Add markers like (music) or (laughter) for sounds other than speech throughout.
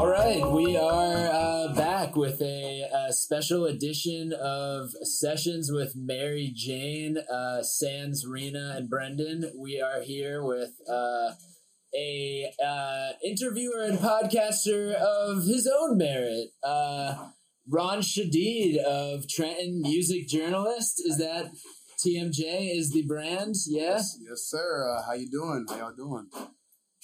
All right, we are uh, back with a, a special edition of Sessions with Mary Jane, uh, Sans, Rena, and Brendan. We are here with uh, a uh, interviewer and podcaster of his own merit, uh, Ron Shadid of Trenton Music Journalist. Is that TMJ? Is the brand? Yes, yes sir. Uh, how you doing? How y'all doing?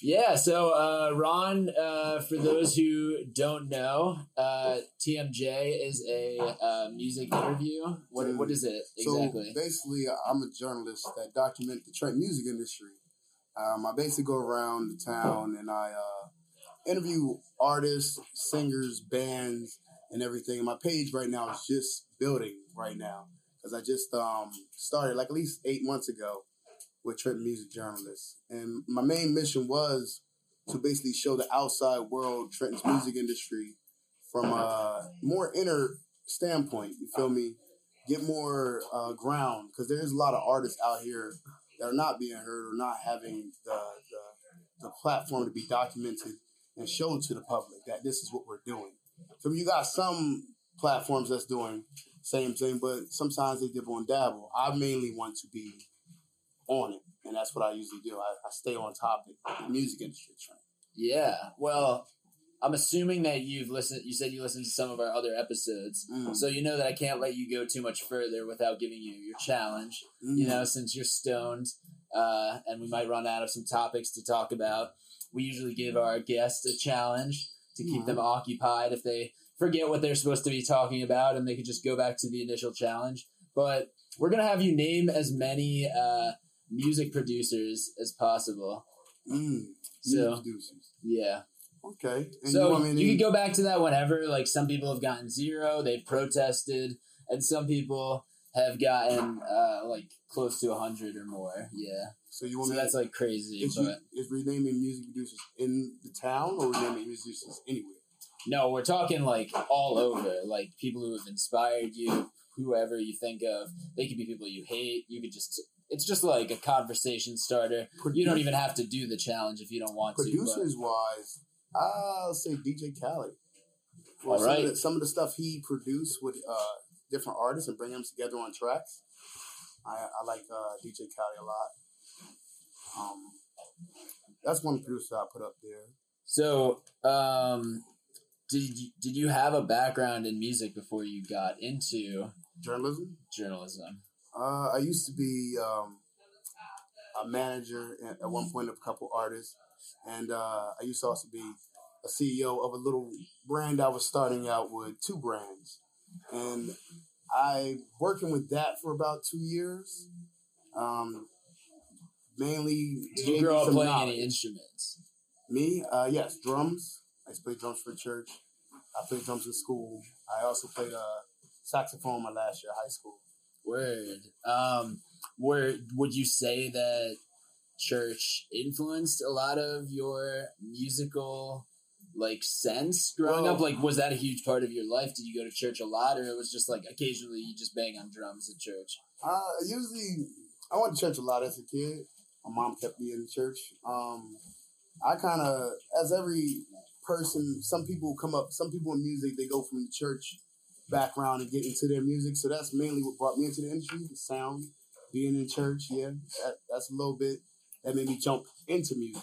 Yeah, so uh, Ron, uh, for those who don't know, uh, TMJ is a uh, music interview. What what is it exactly? So basically, I'm a journalist that document the Trent music industry. Um, I basically go around the town and I uh, interview artists, singers, bands, and everything. My page right now is just building right now because I just um, started like at least eight months ago with Trenton Music Journalists. And my main mission was to basically show the outside world Trenton's music industry from a more inner standpoint. You feel me? Get more uh, ground because there is a lot of artists out here that are not being heard or not having the, the, the platform to be documented and shown to the public that this is what we're doing. So you got some platforms that's doing same thing, but sometimes they dibble and dabble. I mainly want to be on it, and that's what I usually do. I, I stay on topic, the music industry trend. Yeah, well, I'm assuming that you've listened. You said you listened to some of our other episodes, Mm. so you know that I can't let you go too much further without giving you your challenge. You Mm. know, since you're stoned, uh, and we might run out of some topics to talk about, we usually give our guests a challenge to keep Mhm. them occupied if they forget what they're supposed to be talking about, and they could just go back to the initial challenge. But we're gonna have you name as many uh, music producers as possible. Mm. So producers. yeah. Okay. And so you, to- could go back to that whenever. Like some people have gotten zero, they've protested, and some people have gotten uh, like close to hundred or more. Yeah, So you want so that's like crazy. is, you, But is renaming music producers in the town or renaming music producers anywhere? no, we're talking like all over. Like people who have inspired you, whoever you think of. They could be people you hate. You could just. It's just like a conversation starter. You don't even have to do the challenge if you don't want to. producers wise. I'll say DJ Khaled. All some, right. of the, some of the stuff he produced with uh, different artists and bring them together on tracks. I, I like uh, DJ Khaled a lot. Um, that's one producer I put up there. So, um, did you, did you have a background in music before you got into Journalism. journalism? Uh, I used to be um, a manager at, at one point of a couple artists, and uh, I used to also be a CEO of a little brand I was starting out with, two brands, and I working with that for about two years. Um, mainly, Did you grow up playing knowledge. any instruments? Me, uh, yes, drums. I used to play drums for church. I played drums in school. I also played uh, saxophone my last year of high school. Word. Um, where would you say that church influenced a lot of your musical like sense growing up? Like, was that a huge part of your life? Did you go to church a lot, or it was just like occasionally you just bang on drums at church? Uh, usually, I went to church a lot as a kid. My mom kept me in church. Um, I kind of, as every person, some people come up, some people in music, they go from the church background and get into their music. So that's mainly what brought me into the industry, the sound, being in church. Yeah, that, that's a little bit that made me jump into music.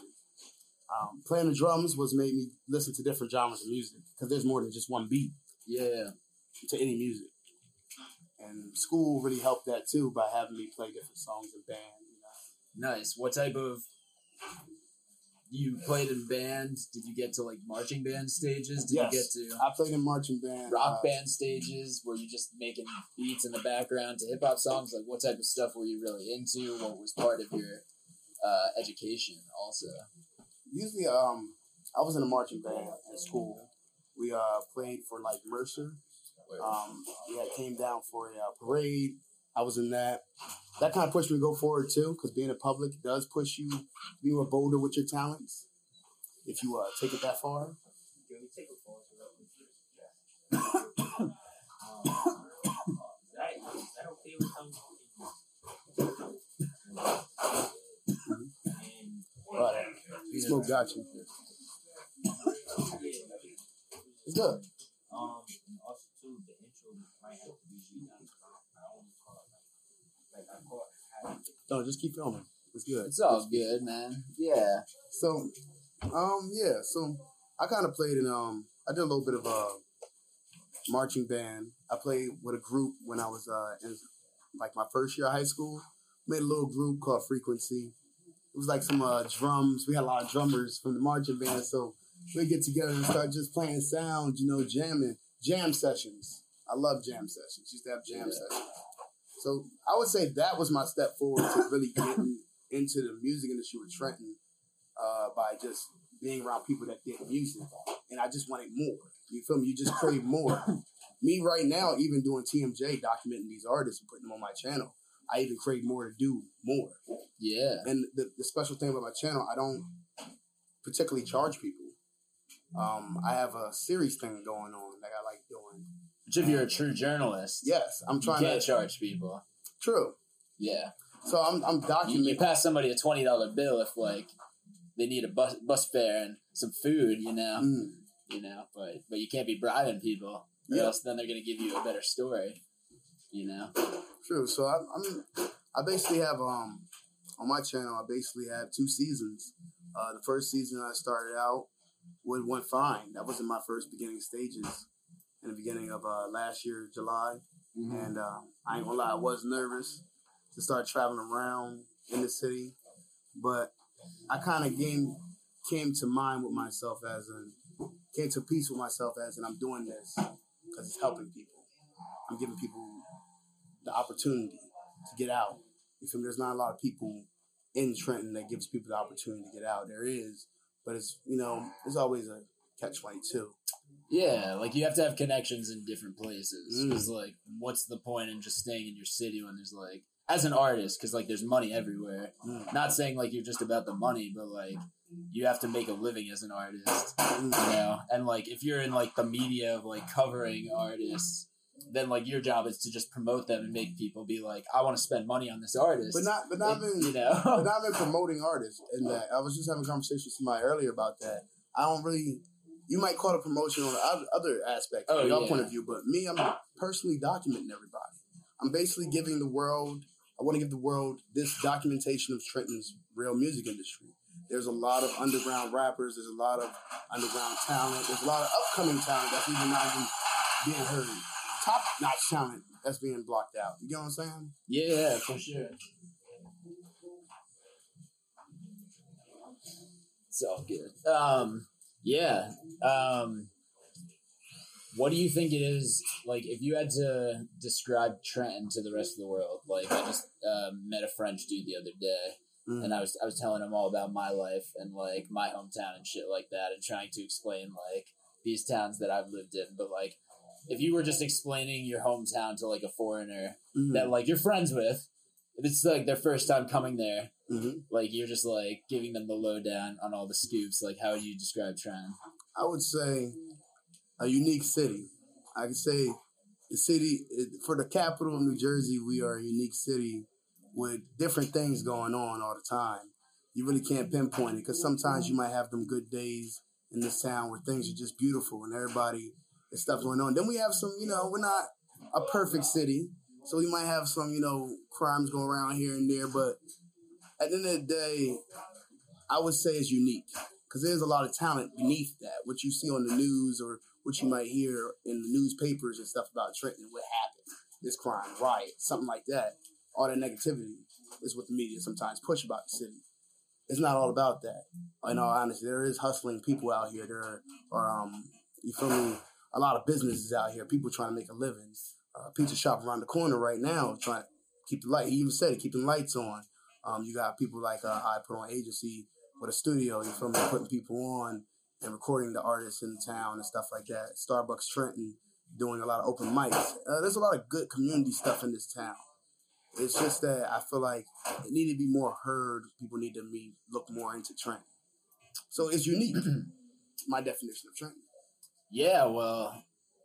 Um, playing the drums was made me listen to different genres of music because there's more than just one beat Yeah. to any music. And school really helped that too by having me play different songs in band. You know. Nice. What type of you played in band? Did you get to like marching band stages? Did Yes. you get to I played in marching band. rock uh, band stages? Were you just making beats in the background to hip hop songs? Like what type of stuff were you really into? What was part of your uh, education also? Usually, um, I was in a marching band in school. We uh played for like Mercer. Um, we had came down for a uh, parade. I was in that. That kind of pushed me to go forward too, because being in public does push you to be more bolder with your talents. If you uh, take it that far. Right. Smoke got you. It's good. Um, and also too, the intro might have to be beat down. I only caught like, like I caught half. of it. No, just keep filming. It's good. It's all good, man. Yeah. So, um, yeah. So I kind of played in um, I did a little bit of a marching band. I played with a group when I was uh in like my first year of high school. Made a little group called Frequency. It was like some uh, drums. We had a lot of drummers from the marching band, so we get together and start just playing sound, you know, jamming, jam sessions. I love jam sessions. Used to have jam Yeah. sessions. So I would say that was my step forward to really getting into the music industry with Trenton uh, by just being around people that did music, and I just wanted more. You feel me? You just crave more. (laughs) me right now, even doing TMJ, documenting these artists and putting them on my channel, I even crave more to do more. Yeah. And the, the special thing about my channel, I don't particularly charge people. Um, I have a series thing going on that I like doing. Which if you're a true journalist, Yes, I'm you trying can't to. charge people. True. Yeah. So I'm I'm documenting. you pass somebody a twenty dollar bill if like they need a bus bus fare and some food, you know. Mm, You know, but but you can't be bribing people. Or Yeah. else then they're gonna give you a better story. You know? true. So I, I mean, I basically have um on my channel. I basically have two seasons. Uh, the first season I started out would went fine. That was in my first beginning stages in the beginning of uh, last year, July. And uh, I ain't gonna lie, I was nervous to start traveling around in the city, but I kind of came came to mind with myself as in came to peace with myself as in I'm doing this because it's helping people. I'm giving people the opportunity to get out. You feel me? There's not a lot of people in Trenton that gives people the opportunity to get out. There is, but it's you know, there's always a catch twenty two. Yeah, like you have to have connections in different places. Mm. Because like, what's the point in just staying in your city when there's like, as an artist, because like there's money everywhere. Mm. Not saying like you're just about the money, but like you have to make a living as an artist, Mm. you know. And like if you're in like the media of like covering artists, then like your job is to just promote them and make people be like, I want to spend money on this artist. But not, but not Like, been, you know, but not been promoting artists. And that I was just having a conversation with somebody earlier about that. I don't really. You might call it promotion on the other aspect Oh, from your yeah. point of view, but me, I'm personally documenting everybody. I'm basically giving the world. I want to give the world this documentation of Trenton's real music industry. There's a lot of underground rappers. There's a lot of underground talent. There's a lot of upcoming talent that's even not even being heard. Top notch talent that's being blocked out. You get what I'm saying? Yeah, for sure. It's all good. Um, yeah. Um, what do you think it is like if you had to describe Trenton to the rest of the world? Like I just uh, met a French dude the other day, Mm. and I was I was telling him all about my life and like my hometown and shit like that, and trying to explain like these towns that I've lived in. But like, if you were just explaining your hometown to like a foreigner Mhm. that like you're friends with, if it's like their first time coming there, Mhm. like you're just like giving them the lowdown on all the scoops. Like, how would you describe Trenton? I would say a unique city. I could say the city for the capital of New Jersey. We are a unique city with different things going on all the time. You really can't pinpoint it because sometimes you might have them good days in this town where things are just beautiful and everybody and stuff going on. Then we have some, you know, we're not a perfect city, so we might have some, you know, crimes going around here and there. But at the end of the day, I would say it's unique because there's a lot of talent beneath that. What you see on the news or what you might hear in the newspapers and stuff about Trenton, what happened, this crime, riot, something like that. All that negativity is what the media sometimes push about the city. It's not all about that. In all honesty, there is hustling people out here. There are, um, you feel me, a lot of businesses out here. People trying to make a living. Uh, pizza shop around the corner right now trying to keep the light. He even said it, keeping lights on. Um, you got people like uh, I put on agency with a studio. You feel me, putting people on and recording the artists in town and stuff like that. Starbucks Trenton doing a lot of open mics. Uh, there's a lot of good community stuff in this town. It's just that I feel like it needed to be more heard. People need to be look more into Trenton. So it's unique. (clears throat) My definition of Trenton. Yeah, well,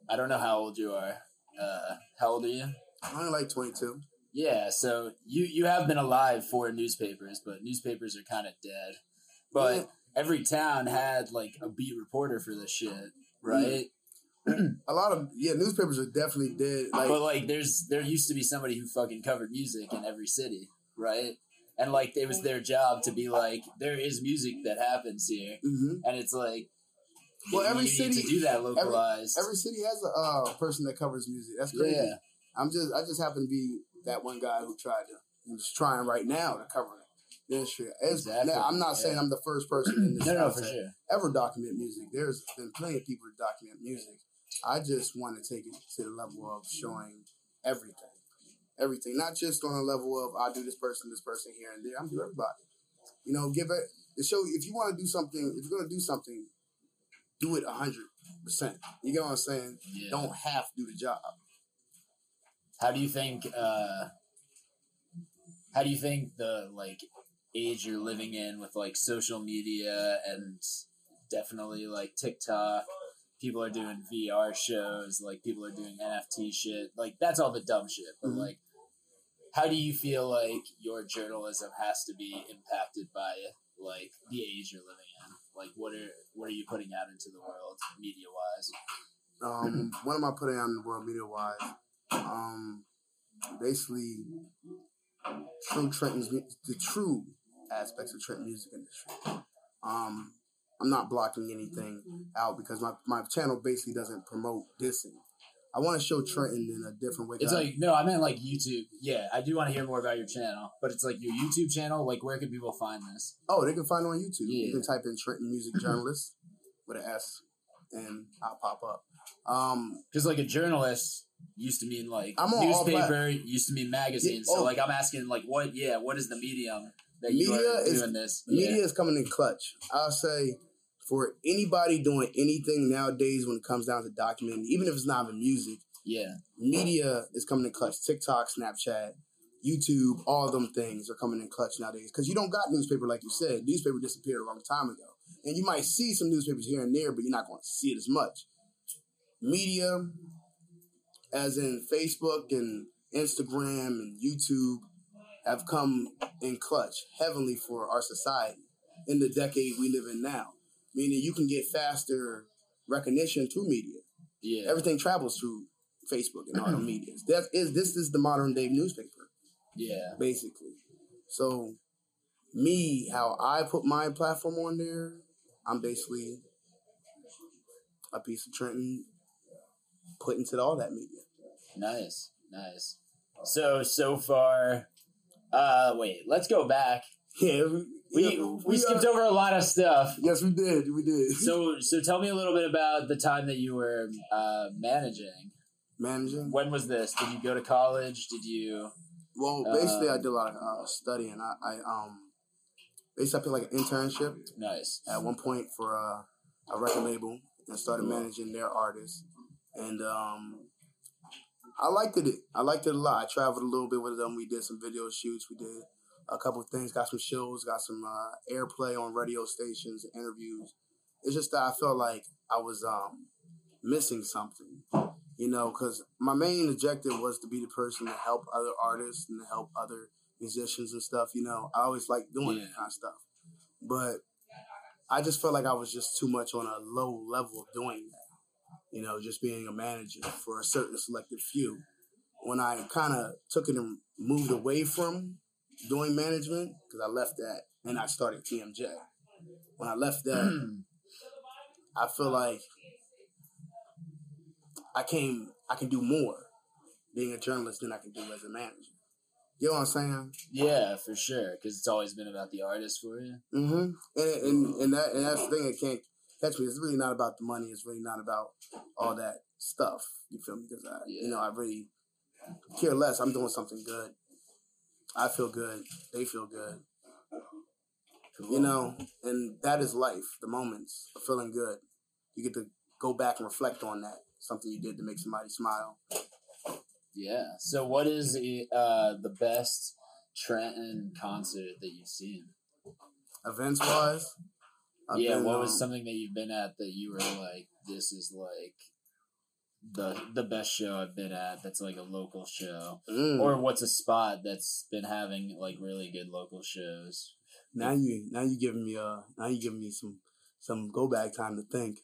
I don't know how old you are. Uh, how old are you? I'm only like 22. Yeah, so you you have been alive for newspapers, but newspapers are kind of dead. But Yeah. every town had like a beat reporter for this shit, right? (clears throat) a lot of yeah newspapers are definitely dead. Like but like, there's there used to be somebody who fucking covered music in every city, right? And like, it was their job to be like, there is music that happens here, mhm. and it's like, Well, every city- to do that localized. every city has a uh, person that covers music. That's crazy. yeah, I'm just I just happen to be that one guy who tried to who's trying right now to cover the industry. Exactly, now, I'm not saying yeah. I'm the first person in this (clears throat) no, no, for sure. ever document music. There's been plenty of people to document music. I just want to take it to the level of showing everything, everything, not just on a level of I do this person, this person here and there. I'm do everybody. You know, give it the show. If you want to do something, if you're gonna do something, do it a hundred percent. You get what I'm saying? Yeah. Don't half do the job. How do you think? uh How do you think the like age you're living in with like social media and definitely like TikTok? People are doing VR shows, like people are doing NFT shit. Like that's all the dumb shit. But Mhm. like, how do you feel like your journalism has to be impacted by like the age you're living in? Like, what are what are you putting out into the world, media wise? Um, (clears throat) what am I putting out in the world media wise? Um, basically, true Trenton's the true aspects of Trenton music industry. Um, I'm not blocking anything out because my, my channel basically doesn't promote dissing. I want to show Trenton in a different way. It's like no, I meant like YouTube. Yeah, I do want to hear more about your channel, but it's like your YouTube channel. Like, where can people find this? oh, they can find it on YouTube. Yeah. You can type in Trenton Music (laughs) Journalist with an S, and I'll pop up. Um, Because like a journalist used to mean like I'm on newspaper, used to mean magazine. Yeah, So oh. like I'm asking like what? Yeah, what is the medium that you Media are is- doing this? Media Yeah. is coming in clutch. I'll say for anybody doing anything nowadays when it comes down to documenting, even if it's not even music, yeah, media is coming in clutch. TikTok, Snapchat, YouTube, all them things are coming in clutch nowadays. Because you don't got newspaper like you said. Newspaper disappeared a long time ago. And you might see some newspapers here and there, but you're not going to see it as much. Media, as in Facebook and Instagram and YouTube, have come in clutch heavily for our society in the decade we live in now. Meaning you can get faster recognition through media. yeah, Everything travels through Facebook and all the (clears throat) media. That is this is the modern day newspaper, yeah. basically. So me, how I put my platform on there, I'm basically a piece of Trenton put into all that media. Nice, nice. So so far, uh, wait. Let's go back. (laughs) Yeah, we We we, skipped are- over a lot of stuff. Yes, we did. We did. (laughs) So so tell me a little bit about the time that you were uh, managing. managing. When was this? Did you go to college? Did you? Well, basically, I Um, did a lot of uh, studying. I, I um, basically I feel like an internship Nice. at one point for uh, a record label and started managing their artists. And um, I liked it. I liked it a lot. I traveled a little bit with them. We did some video shoots. We did a couple of things. Got some shows. Got some uh, airplay on radio stations, interviews. It's just that I felt like I was um, missing something. You know, because my main objective was to be the person to help other artists and to help other musicians and stuff. You know, I always like doing Yeah. that kind of stuff. But I just felt like I was just too much on a low level of doing that. You know, just being a manager for a certain selected few. When I kind of took it and moved away from doing management, because I left that and I started TMJ. When I left that, (clears throat) I feel like I came, I can do more being a journalist than I can do as a manager. You know what I'm saying? yeah, for sure. Because it's always been about the artist for you. Mm-hmm. And, and and that and that's the thing that can't catch me. It's really not about the money. It's really not about all that stuff. You feel me? Because I, you know, I really care less. I'm doing something good. I feel good. They feel good. You know, and that is life. The moments of feeling good. You get to go back and reflect on that. Something you did to make somebody smile. Yeah. So what is uh, the best Trenton concert that you've seen? Events wise. yeah. What was something that you've been at that you were like, this is like the the best show I've been at. That's like a local show. Or what's a spot that's been having like really good local shows? Now you now you giving me uh now you giving me some some go back time to think.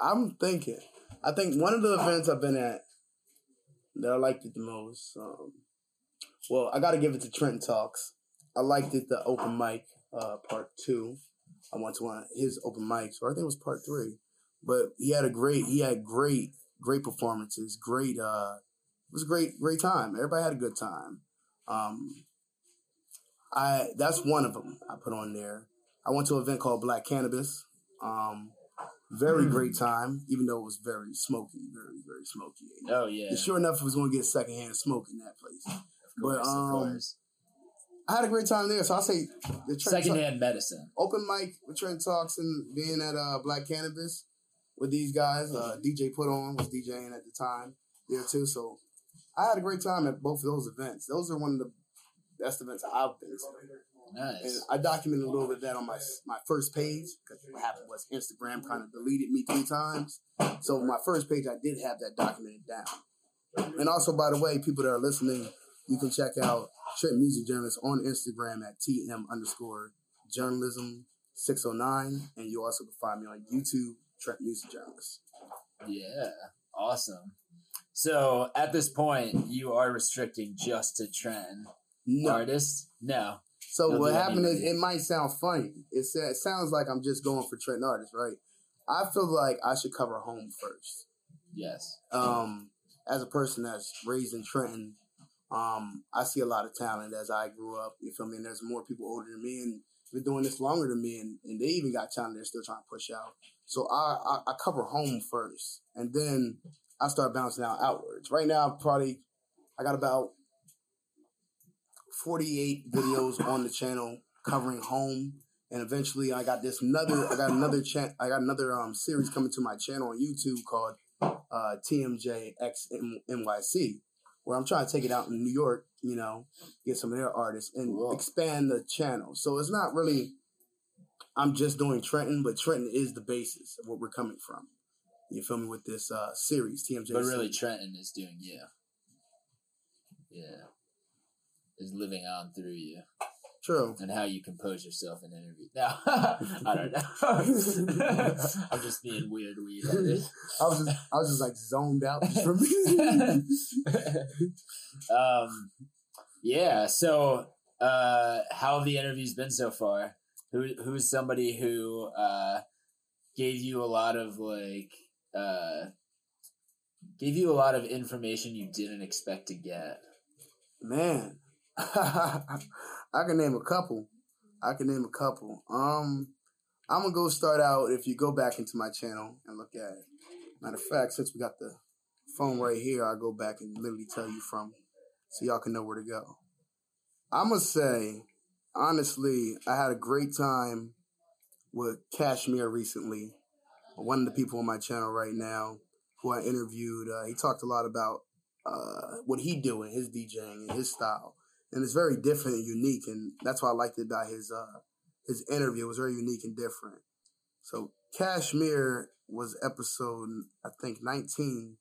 I'm thinking. I think one of the events I've been at that I liked it the most. Um, well, I got to give it to Trenton Talks. I liked it the open mic uh, part two. I went to one of his open mics, or I think it was part three. But he had a great, he had great, great performances. Great, uh, it was a great, great time. Everybody had a good time. Um, I that's one of them I put on there. I went to an event called Black Cannabis. Um, very Hmm. great time, even though it was very smoky, very very smoky. Oh yeah. And Sure enough, it was going to get secondhand smoke in that place. Of but, um, of. I had a great time there, so I say the Trent Secondhand medicine. open mic with Trent Talks and being at uh, Black Cannabis with these guys. Uh, DJ Put On was DJing at the time there too, so I had a great time at both of those events. Those are one of the best events I've been to. And Nice. I documented a little bit of that on my my first page because what happened was Instagram kind of deleted me three times. So my first page, I did have that documented down. And also, by the way, people that are listening, you can check out Trent Music Journalist on Instagram at tm underscore journalism six oh nine, and you also can find me on YouTube, Trent Music Journalist. Yeah. Awesome. So at this point, you are restricting just to trend No, artists. No. So You'll what happened is it might sound funny. It, sa- it sounds like I'm just going for Trent artists, right? I feel like I should cover home first. Yes. Um, as a person that's raised in Trenton, um, I see a lot of talent as I grew up. You feel me? And there's more people older than me and been doing this longer than me, and, and they even got talent they're still trying to push out. So I, I, I cover home first, and then I start bouncing out outwards. Right now, probably I got about 48 videos on the channel covering home and eventually I got this another I got another chan I got another um series coming to my channel on YouTube called uh TMJX NYC where I'm trying to take it out in New York, you know, get some of their artists and Cool. expand the channel. So it's not really I'm just doing Trenton, but Trenton is the basis of what we're coming from. You feel me with this uh series, TMJ. But really, Trenton is doing yeah. Yeah. Is living on through you True. and how you compose yourself in an interview. Now, (laughs) I don't know. (laughs) I'm just being weird, weird. I was just I was just like zoned out for me. (laughs) um, yeah. So, uh, how have the interviews been so far? Who who's somebody who uh, gave you a lot of like uh, gave you a lot of information you didn't expect to get? Man, I can name a couple. I can name a couple. Um, I'm gonna go start out. If you go back into my channel and look at it. Matter of fact, since we got the phone right here, I'll go back and literally tell you from, so y'all can know where to go. I'm gonna say, honestly, I had a great time with Kashmir recently. One of the people on my channel right now who I interviewed, uh, he talked a lot about uh, what he doing, his DJing and his style, and it's very different and unique, and that's why I liked it about his uh, his interview. It was very unique and different. So Kashmir was episode I think nineteen.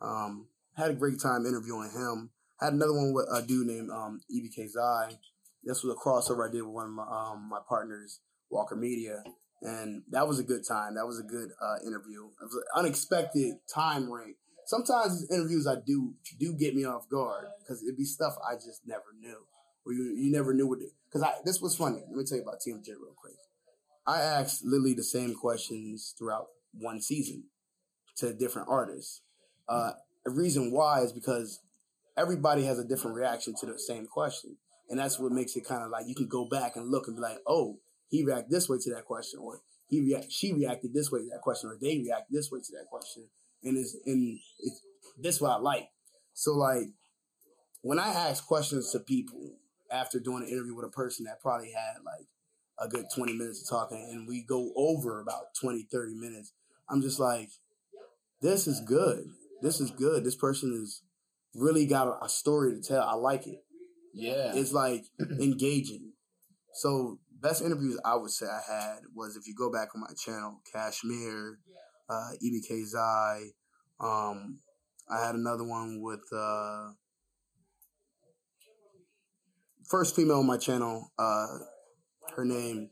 Um, had a great time interviewing him. Had another one with a dude named um, EBK Zai. This was a crossover I did with one of my um, my partners, Walker Media, and that was a good time. That was a good uh, interview. It was an unexpected time rate. Sometimes these interviews I do do get me off guard because it'd be stuff I just never knew, or you you never knew what. Because I this was funny. Let me tell you about TMJ real quick. I asked literally the same questions throughout one season to different artists. Uh, the reason why is because everybody has a different reaction to the same question, and that's what makes it kind of like you can go back and look and be like, oh, he reacted this way to that question, or he react she reacted this way to that question, or they reacted this way to that question, and it's and it's this what I like. So like when I ask questions to people after doing an interview with a person that probably had like a good 20 minutes of talking and we go over about 20 30 minutes i'm just like this is good. This is good. This person is really got a, a story to tell. I like it. Yeah. it's like (clears throat) engaging. So best interviews i would say i had was if you go back on my channel kashmir uh ebk zai um i had another one with uh first female on my channel uh her name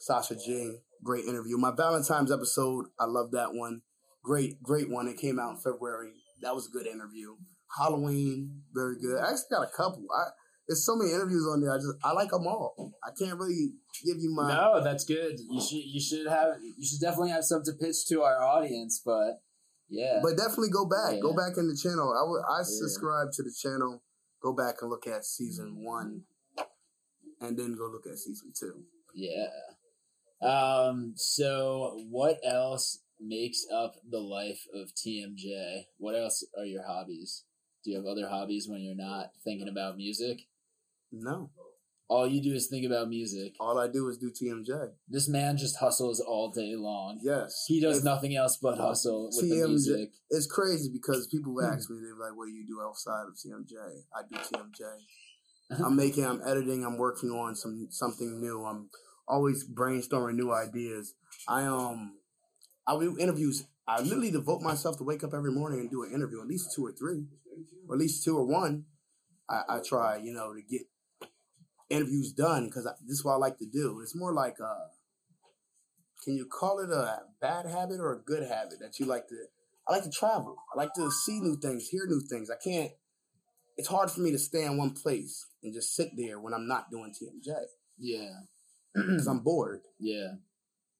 Sasha Jing. Great interview. My Valentine's episode, I love that one. great, great one. It came out in February. That was a good interview. Halloween, very good. I actually got a couple. I there's so many interviews on there. I just I like them all. I can't really give you my No, that's good. You should you should have you should definitely have some to pitch to our audience, but yeah. But definitely go back. Go back in the channel. I would I subscribe to the channel. Go back and look at season one, and then go look at season two. Yeah. Um, so what else makes up the life of TMJ? What else are your hobbies? Do you have other hobbies when you're not thinking about music? No, All you do is think about music. all I do is do TMJ. This man just hustles all day long. Yes, He does If- nothing else but hustle with the TMJ music. It's crazy because people ask me, they're like, "What do you do outside of TMJ?" I do TMJ. (laughs) I'm making, I'm editing, I'm working on some something new. I'm always brainstorming new ideas. I um, I do interviews. I literally devote myself to wake up every morning and do an interview, at least two or three, or at least two or one. I, I try, you know, to get interviews done because this is what I like to do. It's more like a, can you call it a bad habit or a good habit that you like to? I like to travel. I like to see new things, hear new things. I can't. It's hard for me to stay in one place and just sit there when I'm not doing TMJ Yeah. (clears throat) because I'm bored. yeah.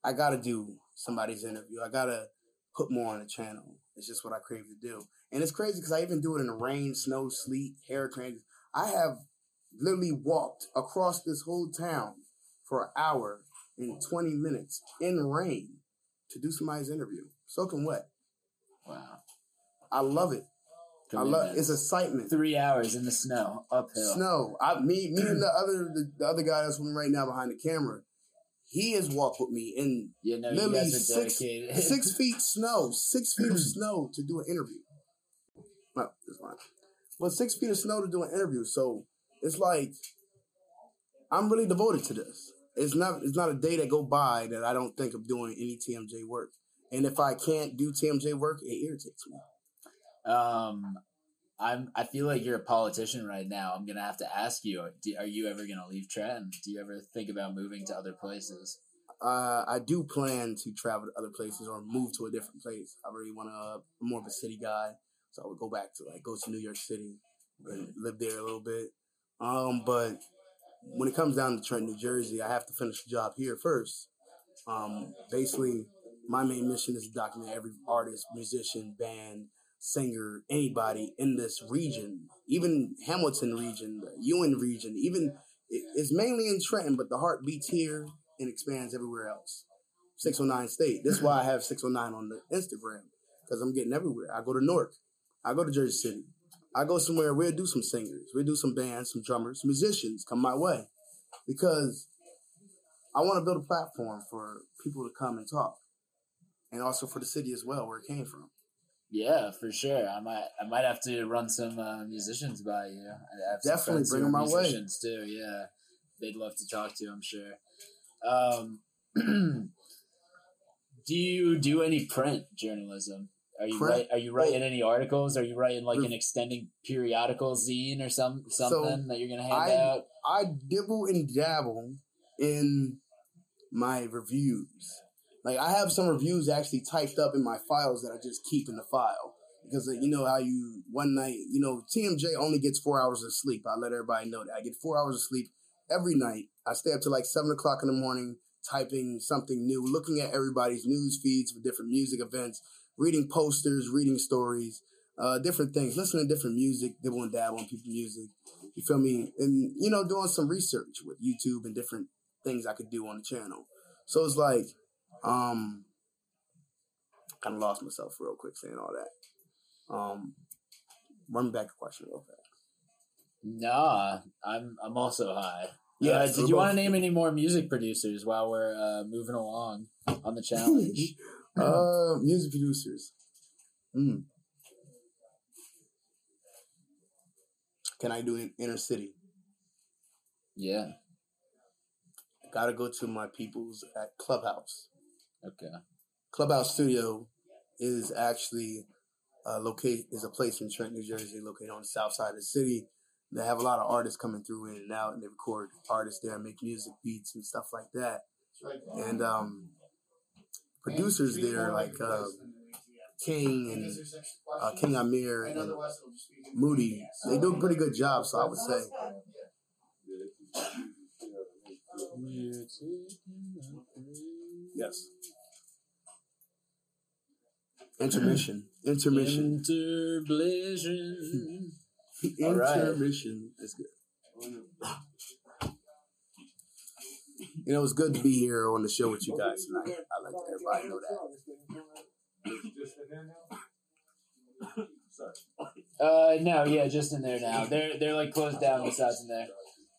I gotta do somebody's interview. I gotta put more on the channel. It's just what I crave to do. And it's crazy because I even do it in the rain, snow, sleet, hair hurricanes. I have literally walked across this whole town for an hour and 20 minutes in rain to do somebody's interview, soaking wet. Wow. I love it. I love it's excitement. Three hours in the snow, uphill. Snow. I me me and the (clears throat) other the, the other guy that's swimming right now behind the camera. He has walked with me in know, you Literally six- six (laughs) feet snow, six feet of (clears throat) snow to do an interview. No, that's fine. But six feet of snow to do an interview. So it's like I'm really devoted to this. It's not it's not a day that go by that I don't think of doing any TMJ work. And if I can't do TMJ work, it irritates me. Um, I'm. I feel like you're a politician right now. I'm gonna have to ask you: do, Are you ever gonna leave Trenton? Do you ever think about moving to other places? Uh, I do plan to travel to other places or move to a different place. I really want to. I'm more of a city guy, so I would go back to like go to New York City and live there a little bit. Um, but when it comes down to Trent, New Jersey, I have to finish the job here first. Um, basically, my main mission is to document every artist, musician, band, singer, anybody in this region, even Hamilton region, the Ewing region, even it's mainly in Trenton, but the heart beats here and expands everywhere else. 609 State. This is why I have 609 on the Instagram because I'm getting everywhere. I go to Newark. I go to Jersey City. I go somewhere. We'll do some singers. We'll do some bands, some drummers, musicians come my way because I want to build a platform for people to come and talk, and also for the city as well, where it came from. Yeah, for sure. I might. I might have to run some uh, musicians by you. I have Definitely bring are 'em my way. Too. Yeah, they'd love to talk to. you, I'm sure. Um, (clears throat) do you do any print journalism? Are you write, Are you oh. writing any articles? Are you writing like an extending periodical zine or some something that you're gonna hand I- out? I dibble and dabble in my reviews. Like I have some reviews actually typed up in my files that I just keep in the file because you know how you one night you know TMJ only gets four hours of sleep. I let everybody know that I get four hours of sleep every night. I stay up to like seven o'clock in the morning typing something new, looking at everybody's news feeds for different music events, reading posters, reading stories, uh, different things, listening to different music, dibble and dabble on people's music. You feel me? And you know, doing some research with YouTube and different things I could do on the channel. So it's like, um, kind of lost myself real quick saying all that. Um, run back a question real fast. Nah, I'm I'm also high. Yeah, Uh, did you want to name any more music producers while we're uh, moving along on the challenge? (laughs) Uh, music producers. Mm. Can I do in inner city? yeah. Gotta go to my peoples at Clubhouse. Okay. Clubhouse Studio is actually uh, locate is a place in Trent, New Jersey, located on the south side of the city. They have a lot of artists coming through in and out, and they record artists there, make music beats and stuff like that. And um, producers there, like uh, King and uh, King Amir and Moody, they do a pretty good job. So I would say, yes. Intermission. Intermission. Interblision. (laughs) All right. Intermission. That's good. You know, it's good to be here on the show with you guys tonight. I like everybody know that. Uh, no, yeah, just in there now. They're they're like closed down besides in there.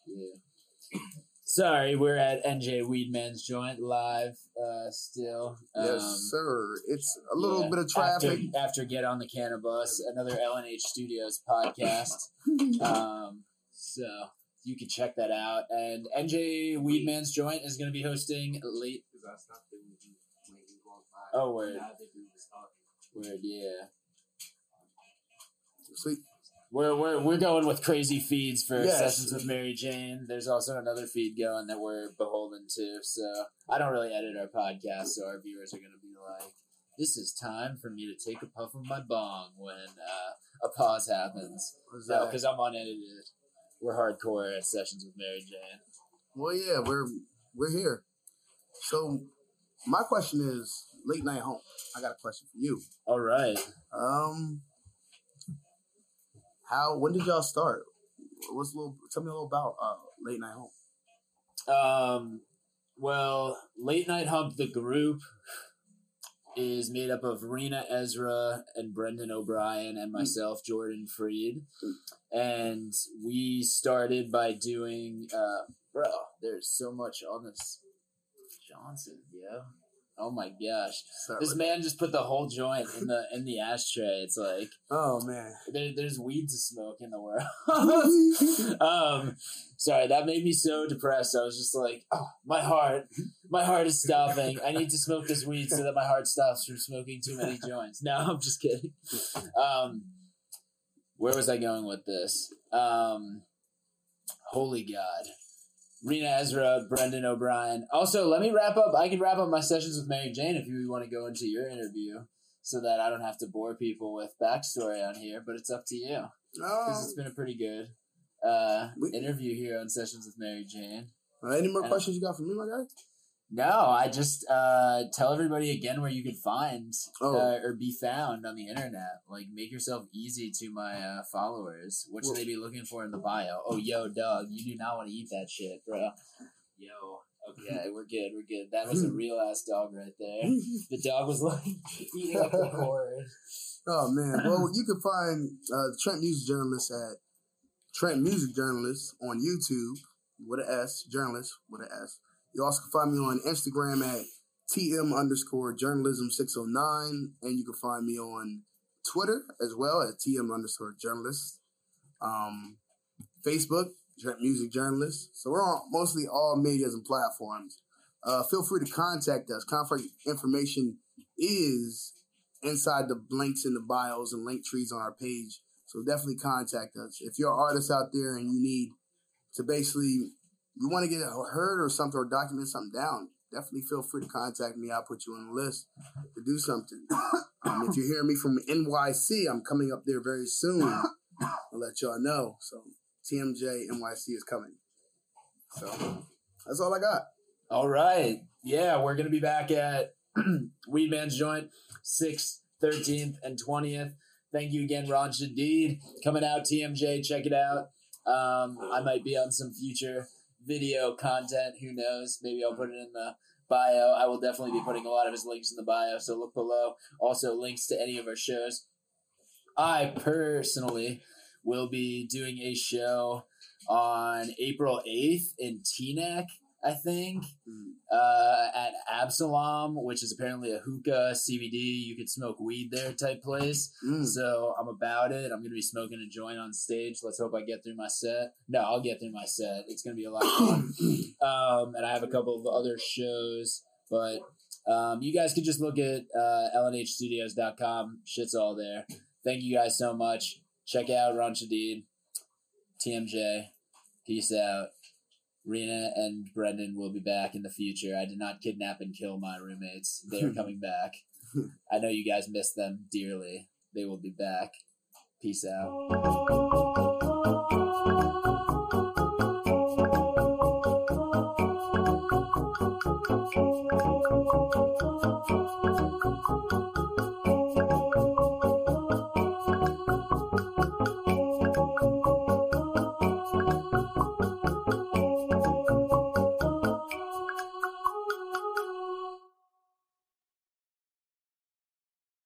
Yeah. Sorry, we're at NJ Weedman's joint live. Uh, still. Yes, Um, sir. It's a little yeah, bit of traffic. After, after Get on the Cannabis, another LNH Studios podcast. (laughs) um, so you can check that out. And NJ Weedman's joint is going to be hosting late. Oh, word. Word, yeah. Sweet. We're, we're, we're going with crazy feeds for Yes. sessions with Mary Jane. There's also another feed going that we're beholden to. So I don't really edit our podcast, so our viewers are going to be like, this is time for me to take a puff of my bong when uh, a pause happens. What's No, because I'm unedited. We're hardcore at sessions with Mary Jane. Well, yeah, we're we're here. So my question is late night home. I got a question for you. All right. Um, how when did y'all start? What's a little? Tell me a little about uh, late night home. Um, well, Late Night Hump, the group, is made up of Rena Ezra and Brendan O'Brien and myself, Jordan Freed. And we started by doing, uh, bro, there's so much on this Johnson, yo. Oh my gosh. Sorry. This man just put the whole joint in the in the ashtray. It's like oh man. there, there's weed to smoke in the world. (laughs) um, sorry, that made me so depressed. I was just like, oh, my heart, my heart is stopping. I need to smoke this weed so that my heart stops from smoking too many joints. No, I'm just kidding. Um, where was I going with this? Um, holy God. Rena Ezra, Brendan O'Brien. Also, let me wrap up. I can wrap up my sessions with Mary Jane if you want to go into your interview so that I don't have to bore people with backstory on here, but it's up to you because it's Um, been a pretty good uh, We- interview here on Sessions with Mary Jane. uh, any more and- questions you got for me, my guy? No, I just uh, tell everybody again where you could find Oh. uh, or be found on the internet. Like, make yourself easy to my uh, followers. What should they be looking for in the bio? Oh, yo, dog, you do not want to eat that shit, bro. Yo, okay, (laughs) we're good, we're good. That was a real ass dog right there. (laughs) The dog was like (laughs) eating up the cord. Oh man. Well, you can find uh, Trent Music Journalist at Trent Music Journalist on YouTube with an S, journalist with an S. You also can find me on Instagram at TM underscore journalism 609. And you can find me on Twitter as well at TM underscore journalist. Um, Facebook, Music Journalist. So we're on mostly all medias and platforms. Uh, feel free to contact us. Contact information is inside the links in the bios and link trees on our page. So definitely contact us. If you're an artist out there and you need to basically, you want to get heard or something or document something down, definitely feel free to contact me. I'll put you on the list to do something. (coughs) Um, if you're hearing me from NYC, I'm coming up there very soon. I'll let y'all know. So TMJ NYC is coming. So that's all I got. All right. Yeah, we're going to be back at (clears throat) Weedman's Joint, 6th, 13th, and 20th. Thank you again, Ron Shadid. Coming out, TMJ, check it out. Um, I might be on some future video content. Who knows? Maybe I'll put it in the bio. I will definitely be putting a lot of his links in the bio, so look below. Also, links to any of our shows. I personally will be doing a show on April 8th in Teaneck, I think, uh, at Absalom, which is apparently a hookah CBD. You could smoke weed there type place. Mm. So I'm about it. I'm going to be smoking a joint on stage. Let's hope I get through my set. No, I'll get through my set. It's going to be a lot of fun. (clears throat) Um, and I have a couple of other shows, but um, you guys can just look at uh, lnhstudios.com. Shit's all there. Thank you guys so much. Check out Ron Shadid, TMJ. Peace out. Rena and Brendan will be back in the future. I did not kidnap and kill my roommates. They are (laughs) coming back. I know you guys miss them dearly. They will be back. Peace out. (laughs)